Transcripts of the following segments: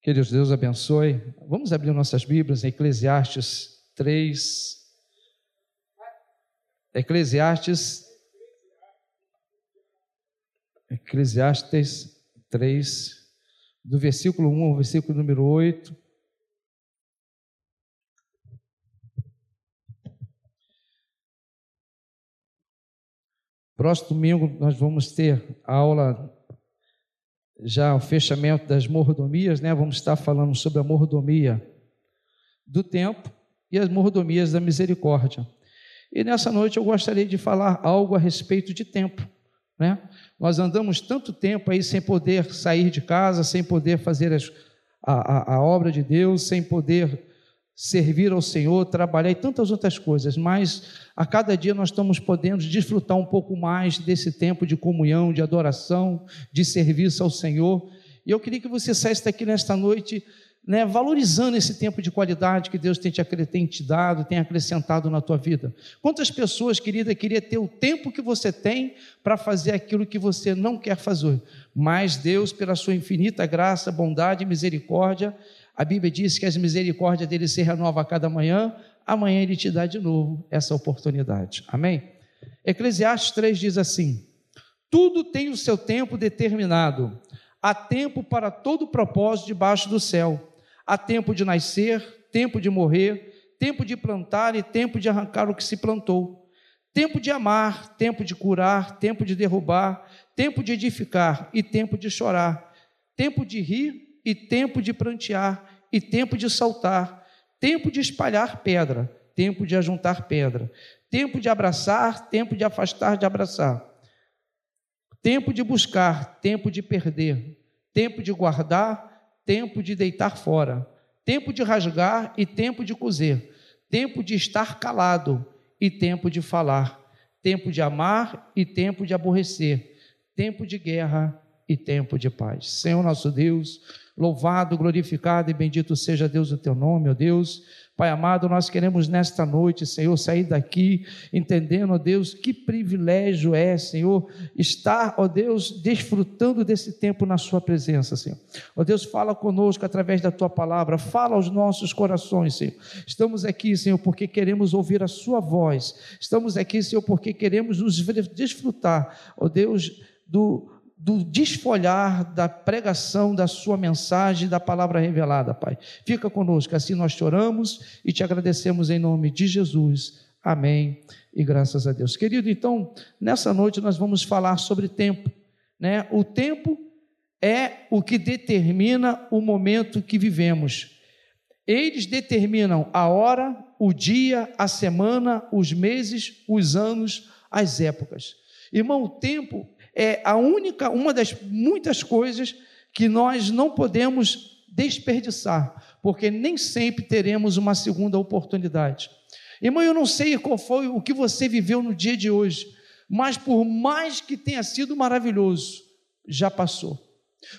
Que Deus, Deus abençoe. Vamos abrir nossas Bíblias em Eclesiastes 3. Eclesiastes. Eclesiastes 3, do versículo 1 ao versículo número 8. Próximo domingo nós vamos ter a aula já o fechamento das mordomias, né? Vamos estar falando sobre a mordomia do tempo e as mordomias da misericórdia. E nessa noite eu gostaria de falar algo a respeito de tempo, né? Nós andamos tanto tempo aí sem poder sair de casa, sem poder fazer as, a, a, a obra de Deus, sem poder servir ao Senhor, trabalhar e tantas outras coisas, mas a cada dia nós estamos podendo desfrutar um pouco mais desse tempo de comunhão, de adoração, de serviço ao Senhor. E eu queria que você saísse daqui nesta noite né, valorizando esse tempo de qualidade que Deus tem te, tem te dado, tem acrescentado na tua vida. Quantas pessoas, querida, queria ter o tempo que você tem para fazer aquilo que você não quer fazer, mas Deus, pela sua infinita graça, bondade e misericórdia, a Bíblia diz que as misericórdias dele se renovam a cada manhã, amanhã ele te dá de novo essa oportunidade. Amém? Eclesiastes 3 diz assim: Tudo tem o seu tempo determinado, há tempo para todo propósito debaixo do céu, há tempo de nascer, tempo de morrer, tempo de plantar e tempo de arrancar o que se plantou, tempo de amar, tempo de curar, tempo de derrubar, tempo de edificar e tempo de chorar, tempo de rir e tempo de prantear, e tempo de saltar, tempo de espalhar pedra, tempo de ajuntar pedra, tempo de abraçar, tempo de afastar de abraçar, tempo de buscar, tempo de perder, tempo de guardar, tempo de deitar fora, tempo de rasgar e tempo de coser, tempo de estar calado e tempo de falar, tempo de amar e tempo de aborrecer, tempo de guerra e tempo de paz. Senhor nosso Deus, Louvado, glorificado e bendito seja Deus o teu nome, ó Deus. Pai amado, nós queremos nesta noite, Senhor, sair daqui entendendo, ó Deus, que privilégio é, Senhor, estar, ó Deus, desfrutando desse tempo na Sua presença, Senhor. Ó Deus, fala conosco através da Tua palavra, fala aos nossos corações, Senhor. Estamos aqui, Senhor, porque queremos ouvir a Sua voz. Estamos aqui, Senhor, porque queremos nos desfrutar, ó Deus, do do desfolhar da pregação da sua mensagem, da palavra revelada, Pai. Fica conosco, assim nós choramos e te agradecemos em nome de Jesus. Amém. E graças a Deus. Querido, então, nessa noite nós vamos falar sobre tempo, né? O tempo é o que determina o momento que vivemos. Eles determinam a hora, o dia, a semana, os meses, os anos, as épocas. Irmão, o tempo é a única, uma das muitas coisas que nós não podemos desperdiçar, porque nem sempre teremos uma segunda oportunidade. Irmão, eu não sei qual foi o que você viveu no dia de hoje, mas por mais que tenha sido maravilhoso, já passou.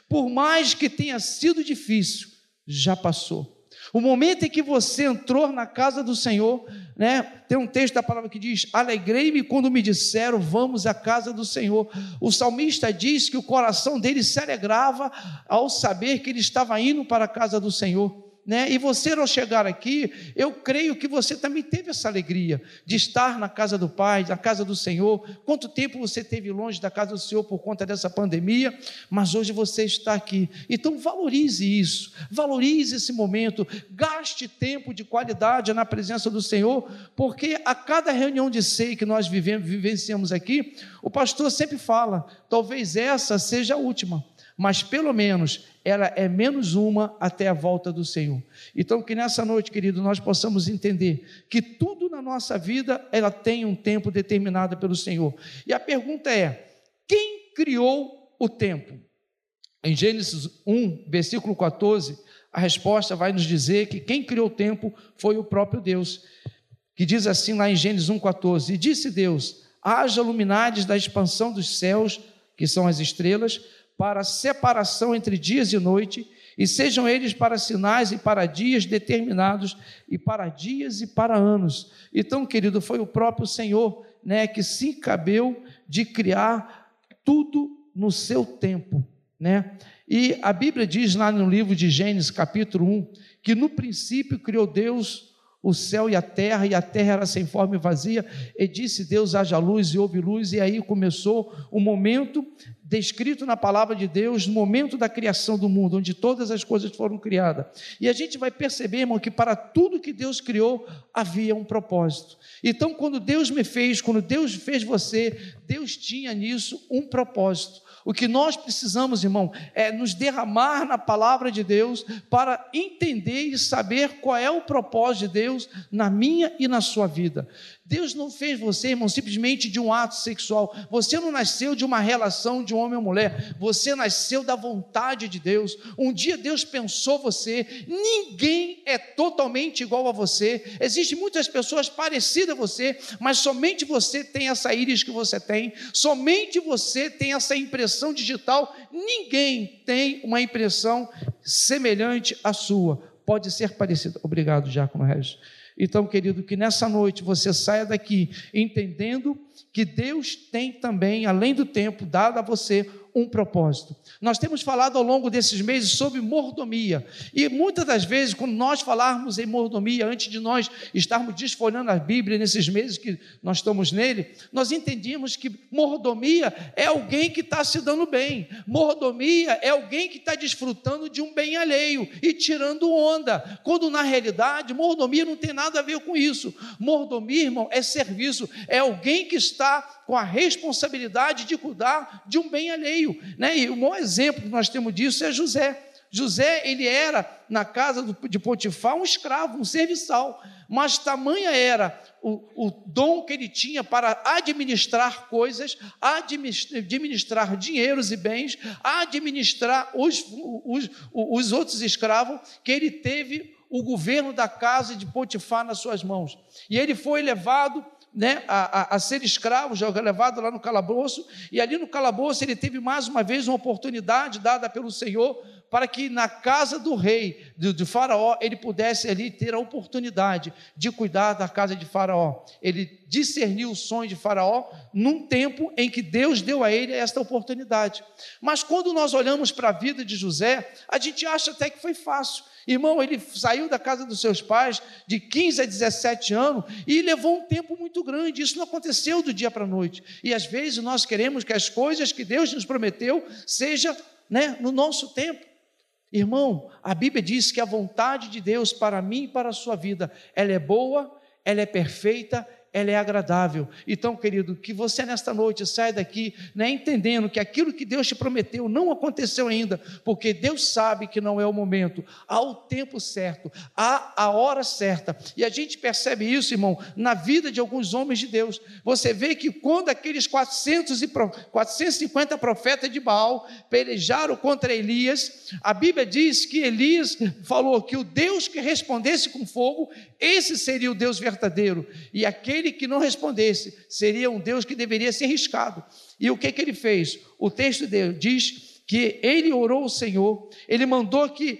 Por mais que tenha sido difícil, já passou. O momento em que você entrou na casa do Senhor, né? Tem um texto da palavra que diz: Alegrei-me quando me disseram, vamos à casa do Senhor. O salmista diz que o coração dele se alegrava ao saber que ele estava indo para a casa do Senhor né? E você ao chegar aqui, eu creio que você também teve essa alegria de estar na casa do Pai, na casa do Senhor. Quanto tempo você teve longe da casa do Senhor por conta dessa pandemia, mas hoje você está aqui. Então valorize isso, valorize esse momento, gaste tempo de qualidade na presença do Senhor, porque a cada reunião de sei que nós vivemos, vivenciamos aqui, o pastor sempre fala, talvez essa seja a última mas pelo menos ela é menos uma até a volta do Senhor. Então, que nessa noite, querido, nós possamos entender que tudo na nossa vida ela tem um tempo determinado pelo Senhor. E a pergunta é: quem criou o tempo? Em Gênesis 1, versículo 14, a resposta vai nos dizer que quem criou o tempo foi o próprio Deus. Que diz assim lá em Gênesis 1,14: E disse Deus: haja luminares da expansão dos céus, que são as estrelas, para separação entre dias e noite, e sejam eles para sinais e para dias determinados, e para dias e para anos. Então, querido, foi o próprio Senhor né, que se cabeu de criar tudo no seu tempo. né? E a Bíblia diz lá no livro de Gênesis, capítulo 1, que no princípio criou Deus o céu e a terra, e a terra era sem forma e vazia, e disse Deus: haja luz, e houve luz, e aí começou o momento descrito na palavra de Deus, no momento da criação do mundo, onde todas as coisas foram criadas. E a gente vai perceber, irmão, que para tudo que Deus criou havia um propósito. Então, quando Deus me fez, quando Deus fez você, Deus tinha nisso um propósito. O que nós precisamos, irmão, é nos derramar na palavra de Deus para entender e saber qual é o propósito de Deus na minha e na sua vida. Deus não fez você, irmão, simplesmente de um ato sexual. Você não nasceu de uma relação de homem ou mulher. Você nasceu da vontade de Deus. Um dia Deus pensou você. Ninguém é totalmente igual a você. Existem muitas pessoas parecidas a você, mas somente você tem essa íris que você tem. Somente você tem essa impressão digital. Ninguém tem uma impressão semelhante à sua. Pode ser parecida. Obrigado, Giacomo Regis. Então, querido, que nessa noite você saia daqui entendendo que Deus tem também, além do tempo dado a você, um propósito. Nós temos falado ao longo desses meses sobre mordomia, e muitas das vezes, quando nós falarmos em mordomia, antes de nós estarmos desfolhando a Bíblia nesses meses que nós estamos nele, nós entendíamos que mordomia é alguém que está se dando bem, mordomia é alguém que está desfrutando de um bem alheio e tirando onda, quando na realidade mordomia não tem nada a ver com isso. Mordomia, irmão, é serviço, é alguém que está com a responsabilidade de cuidar de um bem alheio. Né? E o maior exemplo que nós temos disso é José. José, ele era, na casa de Potifar, um escravo, um serviçal, mas tamanha era o, o dom que ele tinha para administrar coisas, administrar dinheiros e bens, administrar os, os, os outros escravos, que ele teve o governo da casa de Potifar nas suas mãos. E ele foi levado né, a, a, a, ser escravo, já levado lá no calabouço, e ali no calabouço ele teve mais uma vez uma oportunidade dada pelo Senhor para que na casa do rei, do, do faraó, ele pudesse ali ter a oportunidade de cuidar da casa de faraó. Ele discerniu o sonho de faraó num tempo em que Deus deu a ele esta oportunidade. Mas quando nós olhamos para a vida de José, a gente acha até que foi fácil. Irmão, ele saiu da casa dos seus pais de 15 a 17 anos e levou um tempo muito grande. Isso não aconteceu do dia para a noite. E às vezes nós queremos que as coisas que Deus nos prometeu seja né, no nosso tempo. Irmão, a Bíblia diz que a vontade de Deus para mim e para a sua vida, ela é boa, ela é perfeita ela é agradável. Então, querido, que você nesta noite saia daqui né, entendendo que aquilo que Deus te prometeu não aconteceu ainda, porque Deus sabe que não é o momento, há o tempo certo, há a hora certa. E a gente percebe isso, irmão, na vida de alguns homens de Deus. Você vê que quando aqueles 400 e 450 profetas de Baal pelejaram contra Elias, a Bíblia diz que Elias falou que o Deus que respondesse com fogo, esse seria o Deus verdadeiro. E aquele que não respondesse seria um Deus que deveria ser riscado. E o que, que ele fez? O texto dele diz que ele orou ao Senhor, ele mandou que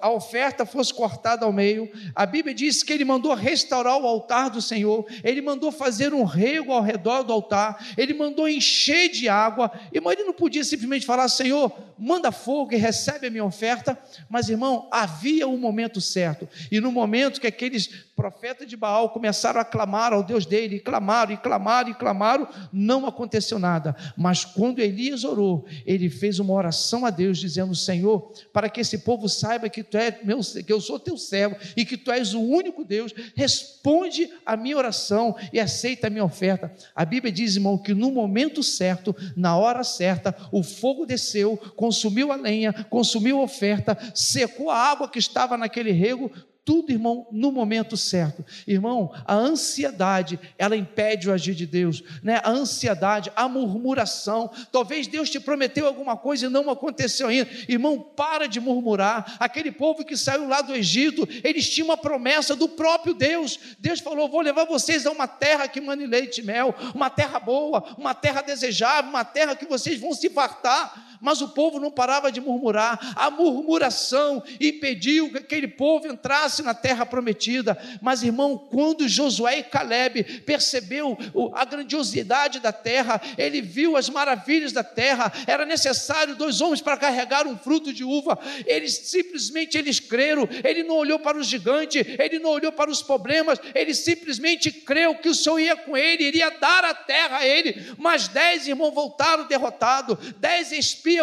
a oferta fosse cortada ao meio, a Bíblia diz que ele mandou restaurar o altar do Senhor, ele mandou fazer um rego ao redor do altar, ele mandou encher de água, irmão, ele não podia simplesmente falar, Senhor, manda fogo e recebe a minha oferta, mas irmão, havia um momento certo, e no momento que aqueles profetas de Baal começaram a clamar ao Deus dele, e clamaram, e clamaram, e clamaram, não aconteceu nada, mas quando Elias orou, ele fez uma oração a Deus, dizendo: Senhor, para que esse povo saiba que tu é meu, que eu sou teu servo e que tu és o único Deus, responde a minha oração e aceita a minha oferta. A Bíblia diz, irmão, que no momento certo, na hora certa, o fogo desceu, consumiu a lenha, consumiu a oferta, secou a água que estava naquele rego, tudo, irmão, no momento certo. Irmão, a ansiedade, ela impede o agir de Deus, né? A ansiedade, a murmuração. Talvez Deus te prometeu alguma coisa e não aconteceu ainda. Irmão, para de murmurar. Aquele povo que saiu lá do Egito, eles tinham uma promessa do próprio Deus. Deus falou: "Vou levar vocês a uma terra que mane leite e mel, uma terra boa, uma terra desejável, uma terra que vocês vão se fartar". Mas o povo não parava de murmurar. A murmuração impediu que aquele povo entrasse na terra prometida. Mas, irmão, quando Josué e Caleb percebeu a grandiosidade da terra, ele viu as maravilhas da terra. Era necessário dois homens para carregar um fruto de uva. Eles simplesmente eles creram. Ele não olhou para o gigante, ele não olhou para os problemas, ele simplesmente creu que o Senhor ia com ele, iria dar a terra a ele. Mas dez irmãos voltaram derrotados, dez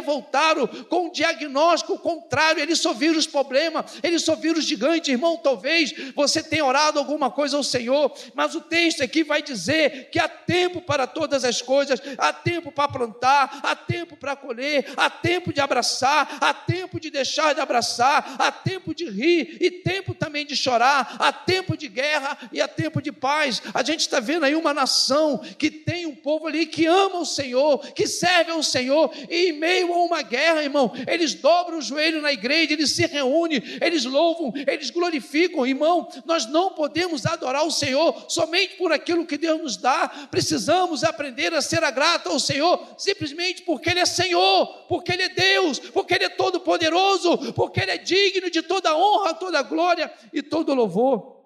voltaram com um diagnóstico contrário. Eles só viram os problemas, eles só viram os gigantes. Irmão, talvez você tenha orado alguma coisa ao Senhor, mas o texto aqui vai dizer que há tempo para todas as coisas, há tempo para plantar, há tempo para colher, há tempo de abraçar, há tempo de deixar de abraçar, há tempo de rir e tempo também de chorar, há tempo de guerra e há tempo de paz. A gente está vendo aí uma nação que tem um povo ali que ama o Senhor, que serve ao Senhor, e em meio a uma guerra, irmão, eles dobram o joelho na igreja, eles se reúnem, eles louvam, eles glorificam, irmão. Nós não podemos adorar o Senhor somente por aquilo que Deus nos dá, precisamos aprender a ser grato ao Senhor, simplesmente porque Ele é Senhor, porque Ele é Deus, porque Ele é todo-poderoso, porque Ele é digno de toda honra, toda glória e todo louvor.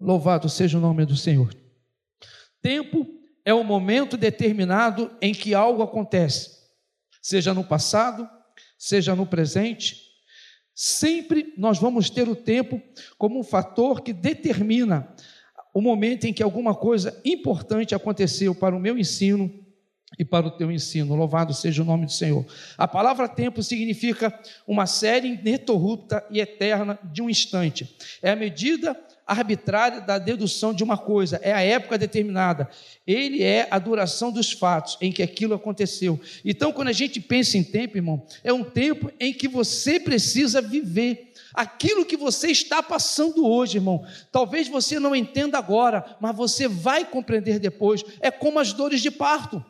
Louvado seja o nome do Senhor. Tempo é o momento determinado em que algo acontece, seja no passado, seja no presente. Sempre nós vamos ter o tempo como um fator que determina o momento em que alguma coisa importante aconteceu para o meu ensino e para o teu ensino. Louvado seja o nome do Senhor. A palavra tempo significa uma série ininterrupta e eterna de um instante. É a medida arbitrária da dedução de uma coisa, é a época determinada. Ele é a duração dos fatos em que aquilo aconteceu. Então, quando a gente pensa em tempo, irmão, é um tempo em que você precisa viver aquilo que você está passando hoje, irmão. Talvez você não entenda agora, mas você vai compreender depois. É como as dores de parto.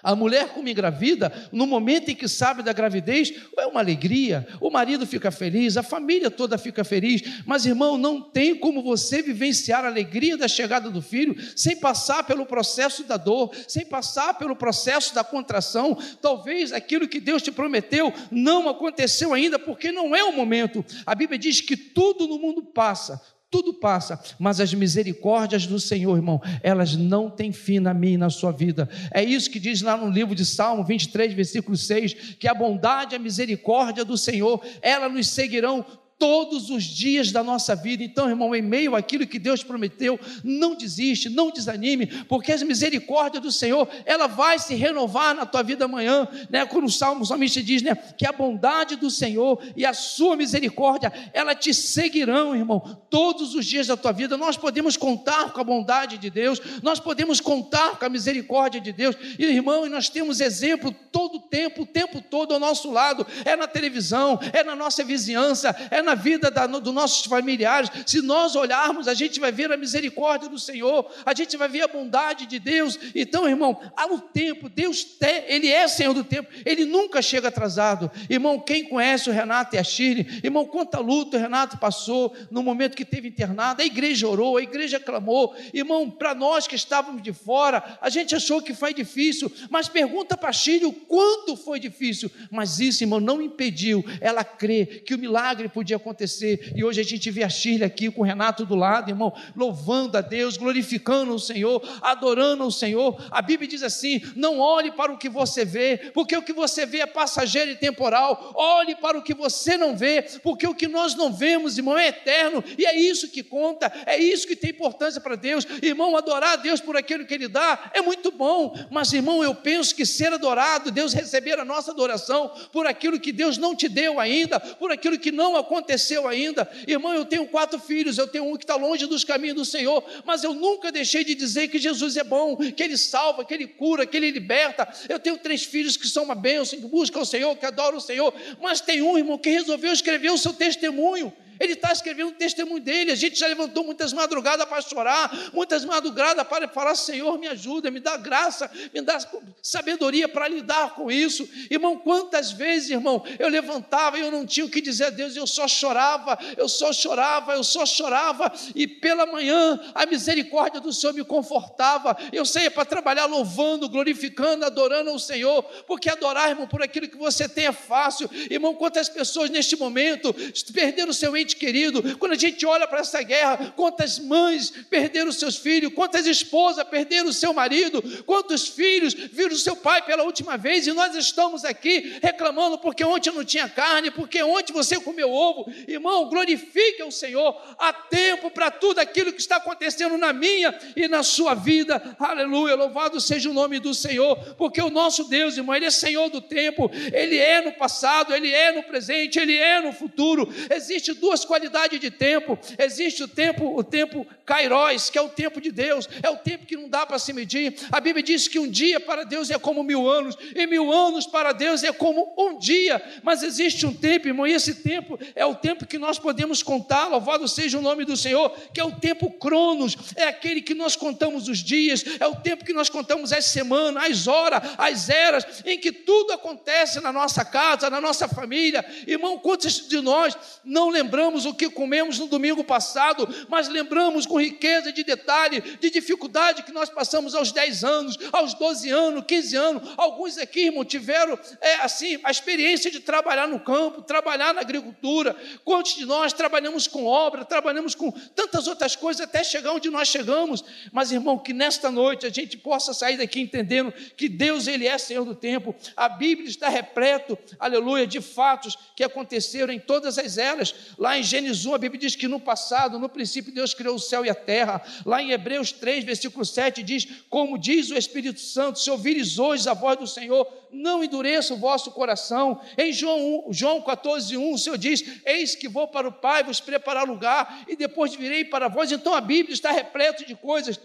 A mulher, como engravida, no momento em que sabe da gravidez, é uma alegria, o marido fica feliz, a família toda fica feliz, mas irmão, não tem como você vivenciar a alegria da chegada do filho sem passar pelo processo da dor, sem passar pelo processo da contração. Talvez aquilo que Deus te prometeu não aconteceu ainda, porque não é o momento. A Bíblia diz que tudo no mundo passa, tudo passa, mas as misericórdias do Senhor, irmão, elas não têm fim na minha e na sua vida. É isso que diz lá no livro de Salmo 23, versículo 6, que a bondade e a misericórdia do Senhor, elas nos seguirão todos os dias da nossa vida. Então, irmão, em meio àquilo que Deus prometeu, não desiste, não desanime, porque as misericórdias do Senhor, ela vai se renovar na tua vida amanhã, né? Quando o Salmo somente diz, né, que a bondade do Senhor e a sua misericórdia, ela te seguirão, irmão, todos os dias da tua vida. Nós podemos contar com a bondade de Deus, nós podemos contar com a misericórdia de Deus. E, irmão, e nós temos exemplo todo o tempo, o tempo todo ao nosso lado. É na televisão, é na nossa vizinhança, é na na vida da, dos nossos familiares, se nós olharmos, a gente vai ver a misericórdia do Senhor, a gente vai ver a bondade de Deus. Então, irmão, há um tempo, Deus tem, Ele é Senhor do tempo, Ele nunca chega atrasado. Irmão, quem conhece o Renato e a Shirley, irmão, quanta luta o Renato passou no momento que teve internado, a igreja orou, a igreja clamou. Irmão, para nós que estávamos de fora, a gente achou que foi difícil, mas pergunta para a Shirley o quanto foi difícil. Mas isso, irmão, não impediu ela crer que o milagre podia acontecer. E hoje a gente vê a Shirley aqui com o Renato do lado, irmão, louvando a Deus, glorificando o Senhor, adorando o Senhor. A Bíblia diz assim: não olhe para o que você vê, porque o que você vê é passageiro e temporal. Olhe para o que você não vê, porque o que nós não vemos, irmão, é eterno. E é isso que conta, é isso que tem importância para Deus. Irmão, adorar a Deus por aquilo que Ele dá é muito bom, mas, irmão, eu penso que ser adorado, Deus receber a nossa adoração por aquilo que Deus não te deu ainda, por aquilo que não aconteceu aconteceu ainda. Irmão, eu tenho quatro filhos, eu tenho um que está longe dos caminhos do Senhor, mas eu nunca deixei de dizer que Jesus é bom, que Ele salva, que Ele cura, que Ele liberta. Eu tenho três filhos que são uma bênção, que buscam o Senhor, que adoram o Senhor, mas tem um irmão que resolveu escrever o seu testemunho. Ele está escrevendo o testemunho dele. A gente já levantou muitas madrugadas para chorar, muitas madrugadas para falar: Senhor, me ajuda, me dá graça, me dá sabedoria para lidar com isso. Irmão, quantas vezes, irmão, eu levantava e eu não tinha o que dizer a Deus, eu só chorava, eu só chorava, eu só chorava, e pela manhã a misericórdia do Senhor me confortava. Eu saía para trabalhar louvando, glorificando, adorando ao Senhor, porque adorar, irmão, por aquilo que você tem é fácil. Irmão, quantas pessoas neste momento perderam seu querido, quando a gente olha para essa guerra, quantas mães perderam seus filhos, quantas esposas perderam seu marido, quantos filhos viram seu pai pela última vez, e nós estamos aqui reclamando porque ontem não tinha carne, porque ontem você comeu ovo. Irmão, glorifique o Senhor, há tempo para tudo aquilo que está acontecendo na minha e na sua vida. Aleluia, louvado seja o nome do Senhor, porque o nosso Deus, irmão, Ele é Senhor do tempo, Ele é no passado, Ele é no presente, Ele é no futuro. Existe duas qualidades de tempo. Existe o tempo, o tempo Kairos, que é o tempo de Deus, é o tempo que não dá para se medir. A Bíblia diz que um dia para Deus é como mil anos, e mil anos para Deus é como um dia. Mas existe um tempo, irmão, e esse tempo é o tempo que nós podemos contar. Louvado seja o nome do Senhor, que é o tempo Cronos, é aquele que nós contamos os dias, é o tempo que nós contamos as semanas, as horas, as eras, em que tudo acontece na nossa casa, na nossa família. Irmão, quantos de nós não lembramos o que comemos no domingo passado, mas lembramos com riqueza de detalhe, de dificuldade que nós passamos aos 10 anos, aos 12 anos, 15 anos. Alguns aqui, irmão, tiveram é, assim, a experiência de trabalhar no campo, trabalhar na agricultura. Quantos de nós trabalhamos com obra, trabalhamos com tantas outras coisas até chegar onde nós chegamos. Mas, irmão, que nesta noite a gente possa sair daqui entendendo que Deus, Ele é Senhor do tempo. A Bíblia está repleto, aleluia, de fatos que aconteceram em todas as eras. Lá em Gênesis 1, a Bíblia diz que no passado, no princípio, Deus criou o céu e a terra. Lá em Hebreus 3, versículo 7, diz: Como diz o Espírito Santo, se ouvires hoje a voz do Senhor, não endureça o vosso coração. Em João, 1, João 14, 1, o Senhor diz: Eis que vou para o Pai vos preparar lugar, e depois virei para vós. Então a Bíblia está repleta de coisas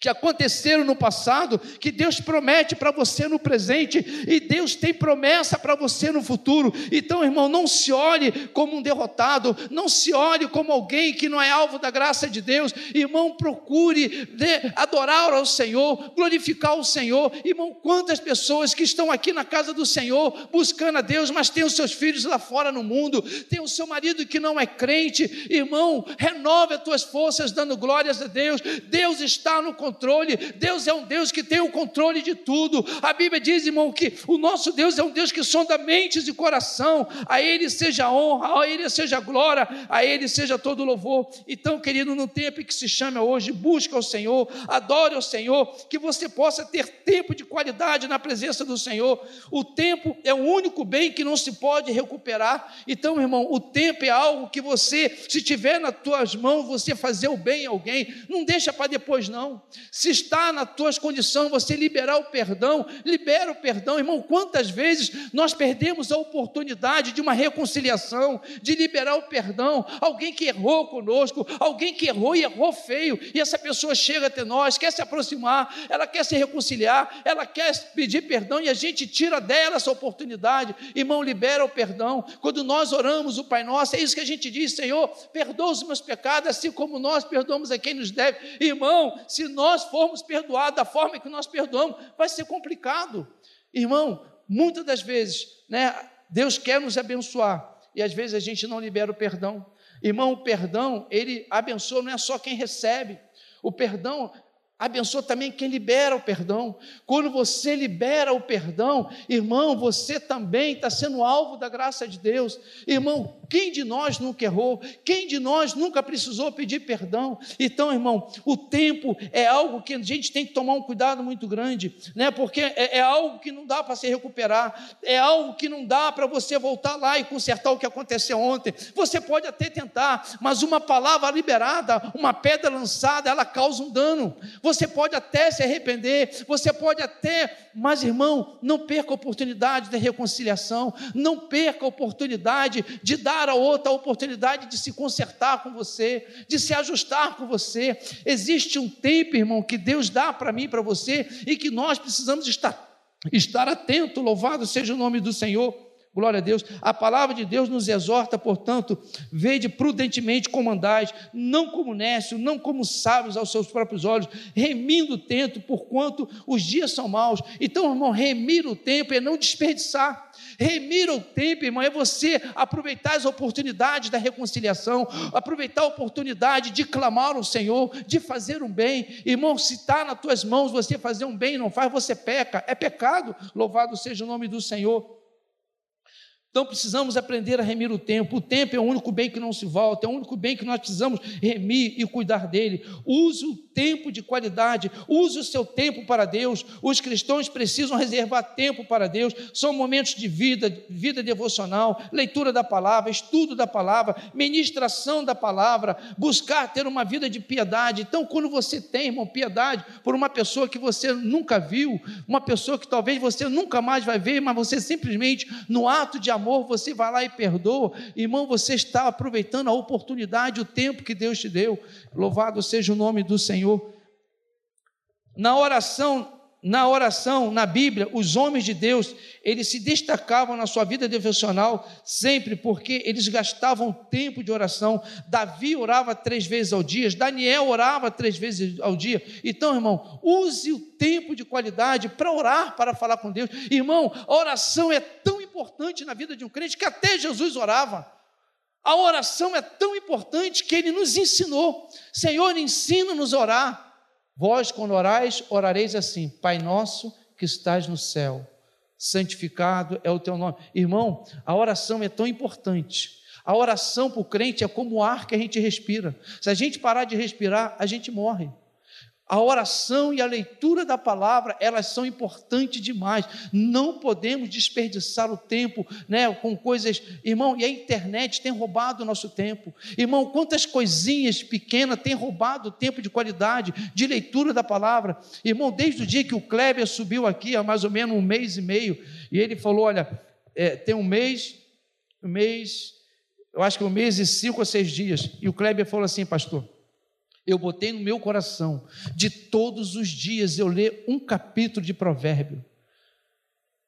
que aconteceram no passado, que Deus promete para você no presente, e Deus tem promessa para você no futuro. Então, irmão, não se olhe como um derrotado, não se olhe como alguém que não é alvo da graça de Deus. Irmão, procure adorar ao Senhor, glorificar o Senhor. Irmão, quantas pessoas que estão aqui na casa do Senhor buscando a Deus, mas têm os seus filhos lá fora no mundo, tem o seu marido que não é crente. Irmão, renove as tuas forças dando glórias a Deus. Deus está no controle. Deus é um Deus que tem o controle de tudo. A Bíblia diz, irmão, que o nosso Deus é um Deus que sonda mentes e coração. A Ele seja honra, a Ele seja glória, a Ele seja todo louvor. Então, querido, no tempo que se chama hoje, busca o Senhor, adore o Senhor, que você possa ter tempo de qualidade na presença do Senhor. O tempo é o único bem que não se pode recuperar. Então, irmão, o tempo é algo que você, se tiver nas tuas mãos, você fazer o bem a alguém, não deixa para depois, não. Se está nas tuas condições você liberar o perdão, libera o perdão, irmão. Quantas vezes nós perdemos a oportunidade de uma reconciliação, de liberar o perdão? Alguém que errou conosco, alguém que errou e errou feio, e essa pessoa chega até nós, quer se aproximar, ela quer se reconciliar, ela quer pedir perdão e a gente tira dela essa oportunidade. Irmão, libera o perdão. Quando nós oramos o Pai Nosso, é isso que a gente diz, Senhor, perdoa os meus pecados, assim como nós perdoamos a quem nos deve. Irmão, se nós formos perdoados da forma que nós perdoamos, vai ser complicado. Irmão, muitas das vezes, né, Deus quer nos abençoar e às vezes a gente não libera o perdão. Irmão, o perdão, ele abençoa não é só quem recebe. O perdão abençoa também quem libera o perdão. Quando você libera o perdão, irmão, você também está sendo alvo da graça de Deus. Irmão, quem de nós nunca errou? Quem de nós nunca precisou pedir perdão? Então, irmão, o tempo é algo que a gente tem que tomar um cuidado muito grande, né? Porque é, é algo que não dá para se recuperar, é algo que não dá para você voltar lá e consertar o que aconteceu ontem. Você pode até tentar, mas uma palavra liberada, uma pedra lançada, ela causa um dano. Você pode até se arrepender, você pode até, mas irmão, não perca a oportunidade da reconciliação, não perca a oportunidade de dar a outra a oportunidade de se consertar com você, de se ajustar com você. Existe um tempo, irmão, que Deus dá para mim para você e que nós precisamos estar, estar atento, louvado seja o nome do Senhor. Glória a Deus. A palavra de Deus nos exorta, portanto, vede prudentemente como andais, não como nécio, não como sábios aos seus próprios olhos, remindo o tempo, porquanto os dias são maus. Então, irmão, remir o tempo é não desperdiçar. Remir o tempo, irmão, é você aproveitar as oportunidades da reconciliação, aproveitar a oportunidade de clamar ao Senhor, de fazer um bem. Irmão, se está nas tuas mãos você fazer um bem, não faz, você peca. É pecado. Louvado seja o nome do Senhor. Então precisamos aprender a remir o tempo. O tempo é o único bem que não se volta, é o único bem que nós precisamos remir e cuidar dele. Use o tempo de qualidade, use o seu tempo para Deus. Os cristãos precisam reservar tempo para Deus. São momentos de vida, vida devocional, leitura da palavra, estudo da palavra, ministração da palavra, buscar ter uma vida de piedade. Então, quando você tem, irmão, piedade por uma pessoa que você nunca viu, uma pessoa que talvez você nunca mais vai ver, mas você simplesmente no ato de amor, você vai lá e perdoa. Irmão, você está aproveitando a oportunidade, o tempo que Deus te deu. Louvado seja o nome do Senhor. Na oração, na oração, na Bíblia, os homens de Deus, eles se destacavam na sua vida devocional sempre porque eles gastavam tempo de oração. Davi orava três vezes ao dia, Daniel orava três vezes ao dia. Então, irmão, use o tempo de qualidade para orar, para falar com Deus. Irmão, a oração é tão importante na vida de um crente que até Jesus orava. A oração é tão importante que ele nos ensinou. Senhor, ensina-nos a orar. Vós, quando orais, orareis assim: Pai nosso que estás no céu, santificado é o teu nome. Irmão, a oração é tão importante. A oração para o crente é como o ar que a gente respira. Se a gente parar de respirar, a gente morre. A oração e a leitura da palavra, elas são importantes demais. Não podemos desperdiçar o tempo, né, com coisas, irmão, e a internet tem roubado o nosso tempo. Irmão, quantas coisinhas pequenas tem roubado o tempo de qualidade de leitura da palavra. Irmão, desde o dia que o Kleber subiu aqui, há mais ou menos um mês e meio, e ele falou: olha, é, tem um mês, um mês, eu acho que um mês e cinco ou seis dias. E o Kleber falou assim, pastor eu botei no meu coração de todos os dias eu ler um capítulo de provérbio.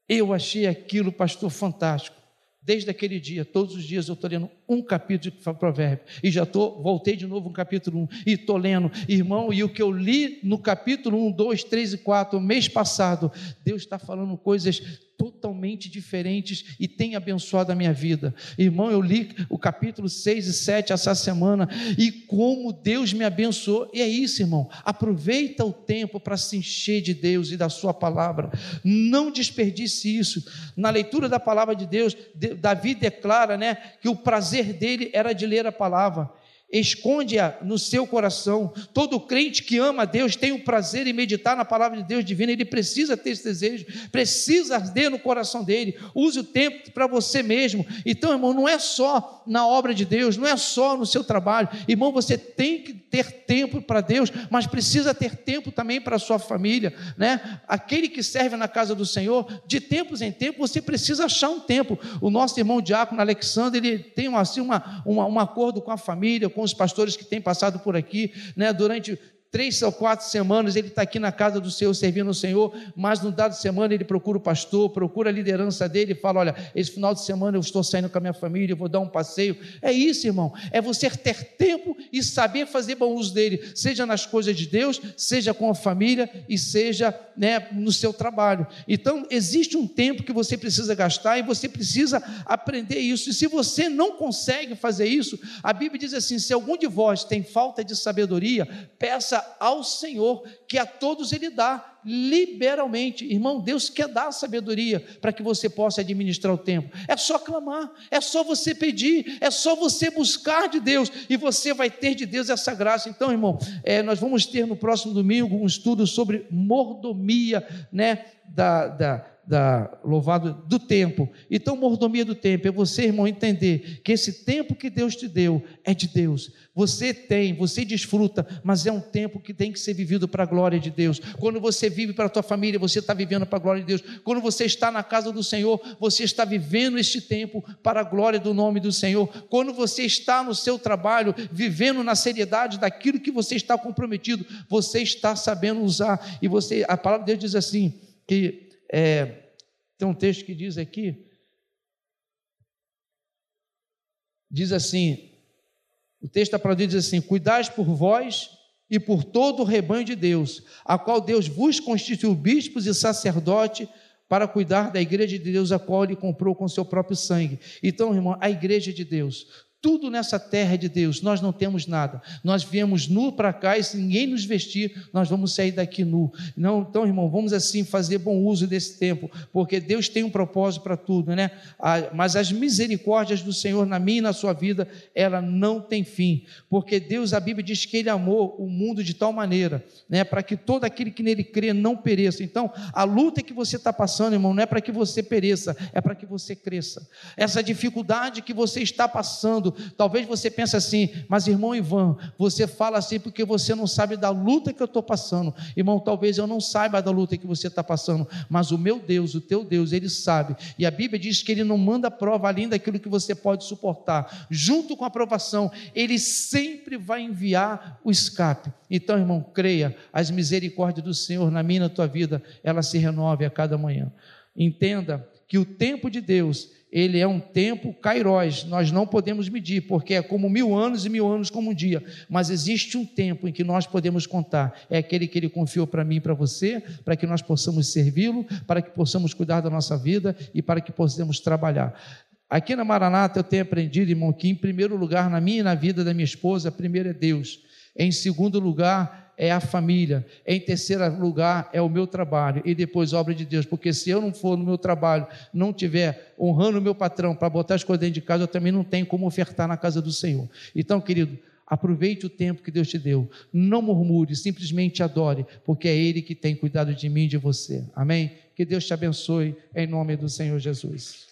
Eu achei aquilo, pastor, fantástico. Desde aquele dia, todos os dias eu estou lendo um capítulo de provérbio. E já estou, voltei de novo no capítulo 1 e estou lendo. Irmão, e o que eu li no capítulo 1, 2, 3 e 4, mês passado, Deus está falando coisas totalmente diferentes e tem abençoado a minha vida. Irmão, eu li o capítulo 6 e 7 essa semana e como Deus me abençoou. E é isso, irmão. Aproveita o tempo para se encher de Deus e da sua palavra. Não desperdice isso. Na leitura da palavra de Deus, Davi declara, né, que o prazer dele era de ler a palavra esconde-a no seu coração. Todo crente que ama a Deus tem o prazer em meditar na palavra de Deus divina, ele precisa ter esse desejo, precisa arder no coração dele. Use o tempo para você mesmo. Então, irmão, não é só na obra de Deus, não é só no seu trabalho. Irmão, você tem que ter tempo para Deus, mas precisa ter tempo também para a sua família, né? Aquele que serve na casa do Senhor, de tempos em tempos, você precisa achar um tempo. O nosso irmão diácono Alexandre, ele tem assim uma, uma, um acordo com a família, com com os pastores que têm passado por aqui, né, durante três ou quatro semanas ele está aqui na casa do Senhor servindo o Senhor, mas no dado semana ele procura o pastor, procura a liderança dele e fala: Olha, esse final de semana eu estou saindo com a minha família, eu vou dar um passeio. É isso, irmão, é você ter tempo e saber fazer bom uso dele, seja nas coisas de Deus, seja com a família e seja né, no seu trabalho. Então, existe um tempo que você precisa gastar e você precisa aprender isso. E se você não consegue fazer isso, a Bíblia diz assim: se algum de vós tem falta de sabedoria, peça ao Senhor, que a todos Ele dá liberalmente. Irmão, Deus quer dar sabedoria para que você possa administrar o tempo. É só clamar, é só você pedir, é só você buscar de Deus e você vai ter de Deus essa graça. Então, irmão, é, nós vamos ter no próximo domingo um estudo sobre mordomia, né? Da, da, da, louvado do tempo. Então, mordomia do tempo é você, irmão, entender que esse tempo que Deus te deu é de Deus. Você tem, você desfruta, mas é um tempo que tem que ser vivido para a glória de Deus. Quando você vive para a tua família, você está vivendo para a glória de Deus. Quando você está na casa do Senhor, você está vivendo este tempo para a glória do nome do Senhor. Quando você está no seu trabalho, vivendo na seriedade daquilo que você está comprometido, você está sabendo usar. E você, a palavra de Deus diz assim que é, tem um texto que diz aqui, diz assim, o texto da Prodígio diz assim, cuidais por vós e por todo o rebanho de Deus, a qual Deus vos constituiu bispos e sacerdote para cuidar da igreja de Deus, a qual ele comprou com seu próprio sangue. Então, irmão, a igreja de Deus, tudo nessa terra é de Deus, nós não temos nada. Nós viemos nu para cá e se ninguém nos vestir, nós vamos sair daqui nu. Não, então, irmão, vamos assim fazer bom uso desse tempo, porque Deus tem um propósito para tudo, né? Mas as misericórdias do Senhor na minha e na sua vida, ela não tem fim, porque Deus, a Bíblia diz que ele amou o mundo de tal maneira, né, para que todo aquele que nele crê não pereça. Então, a luta que você está passando, irmão, não é para que você pereça, é para que você cresça. Essa dificuldade que você está passando, Talvez você pense assim, mas irmão Ivan, você fala assim porque você não sabe da luta que eu estou passando. Irmão, talvez eu não saiba da luta que você está passando, mas o meu Deus, o teu Deus, ele sabe. E a Bíblia diz que ele não manda prova além daquilo que você pode suportar. Junto com a aprovação, ele sempre vai enviar o escape. Então, irmão, creia, as misericórdias do Senhor na minha e na tua vida, ela se renove a cada manhã. Entenda que o tempo de Deus ele é um tempo kairós, nós não podemos medir, porque é como mil anos e mil anos como um dia, mas existe um tempo em que nós podemos contar, é aquele que ele confiou para mim e para você, para que nós possamos servi-lo, para que possamos cuidar da nossa vida e para que possamos trabalhar. Aqui na Maranata eu tenho aprendido, irmão, que em primeiro lugar, na minha e na vida da minha esposa, primeiro é Deus, em segundo lugar é a família. Em terceiro lugar é o meu trabalho e depois obra de Deus, porque se eu não for no meu trabalho, não tiver honrando o meu patrão para botar as coisas dentro de casa, eu também não tenho como ofertar na casa do Senhor. Então, querido, aproveite o tempo que Deus te deu. Não murmure, simplesmente adore, porque é Ele que tem cuidado de mim e de você. Amém? Que Deus te abençoe em nome do Senhor Jesus.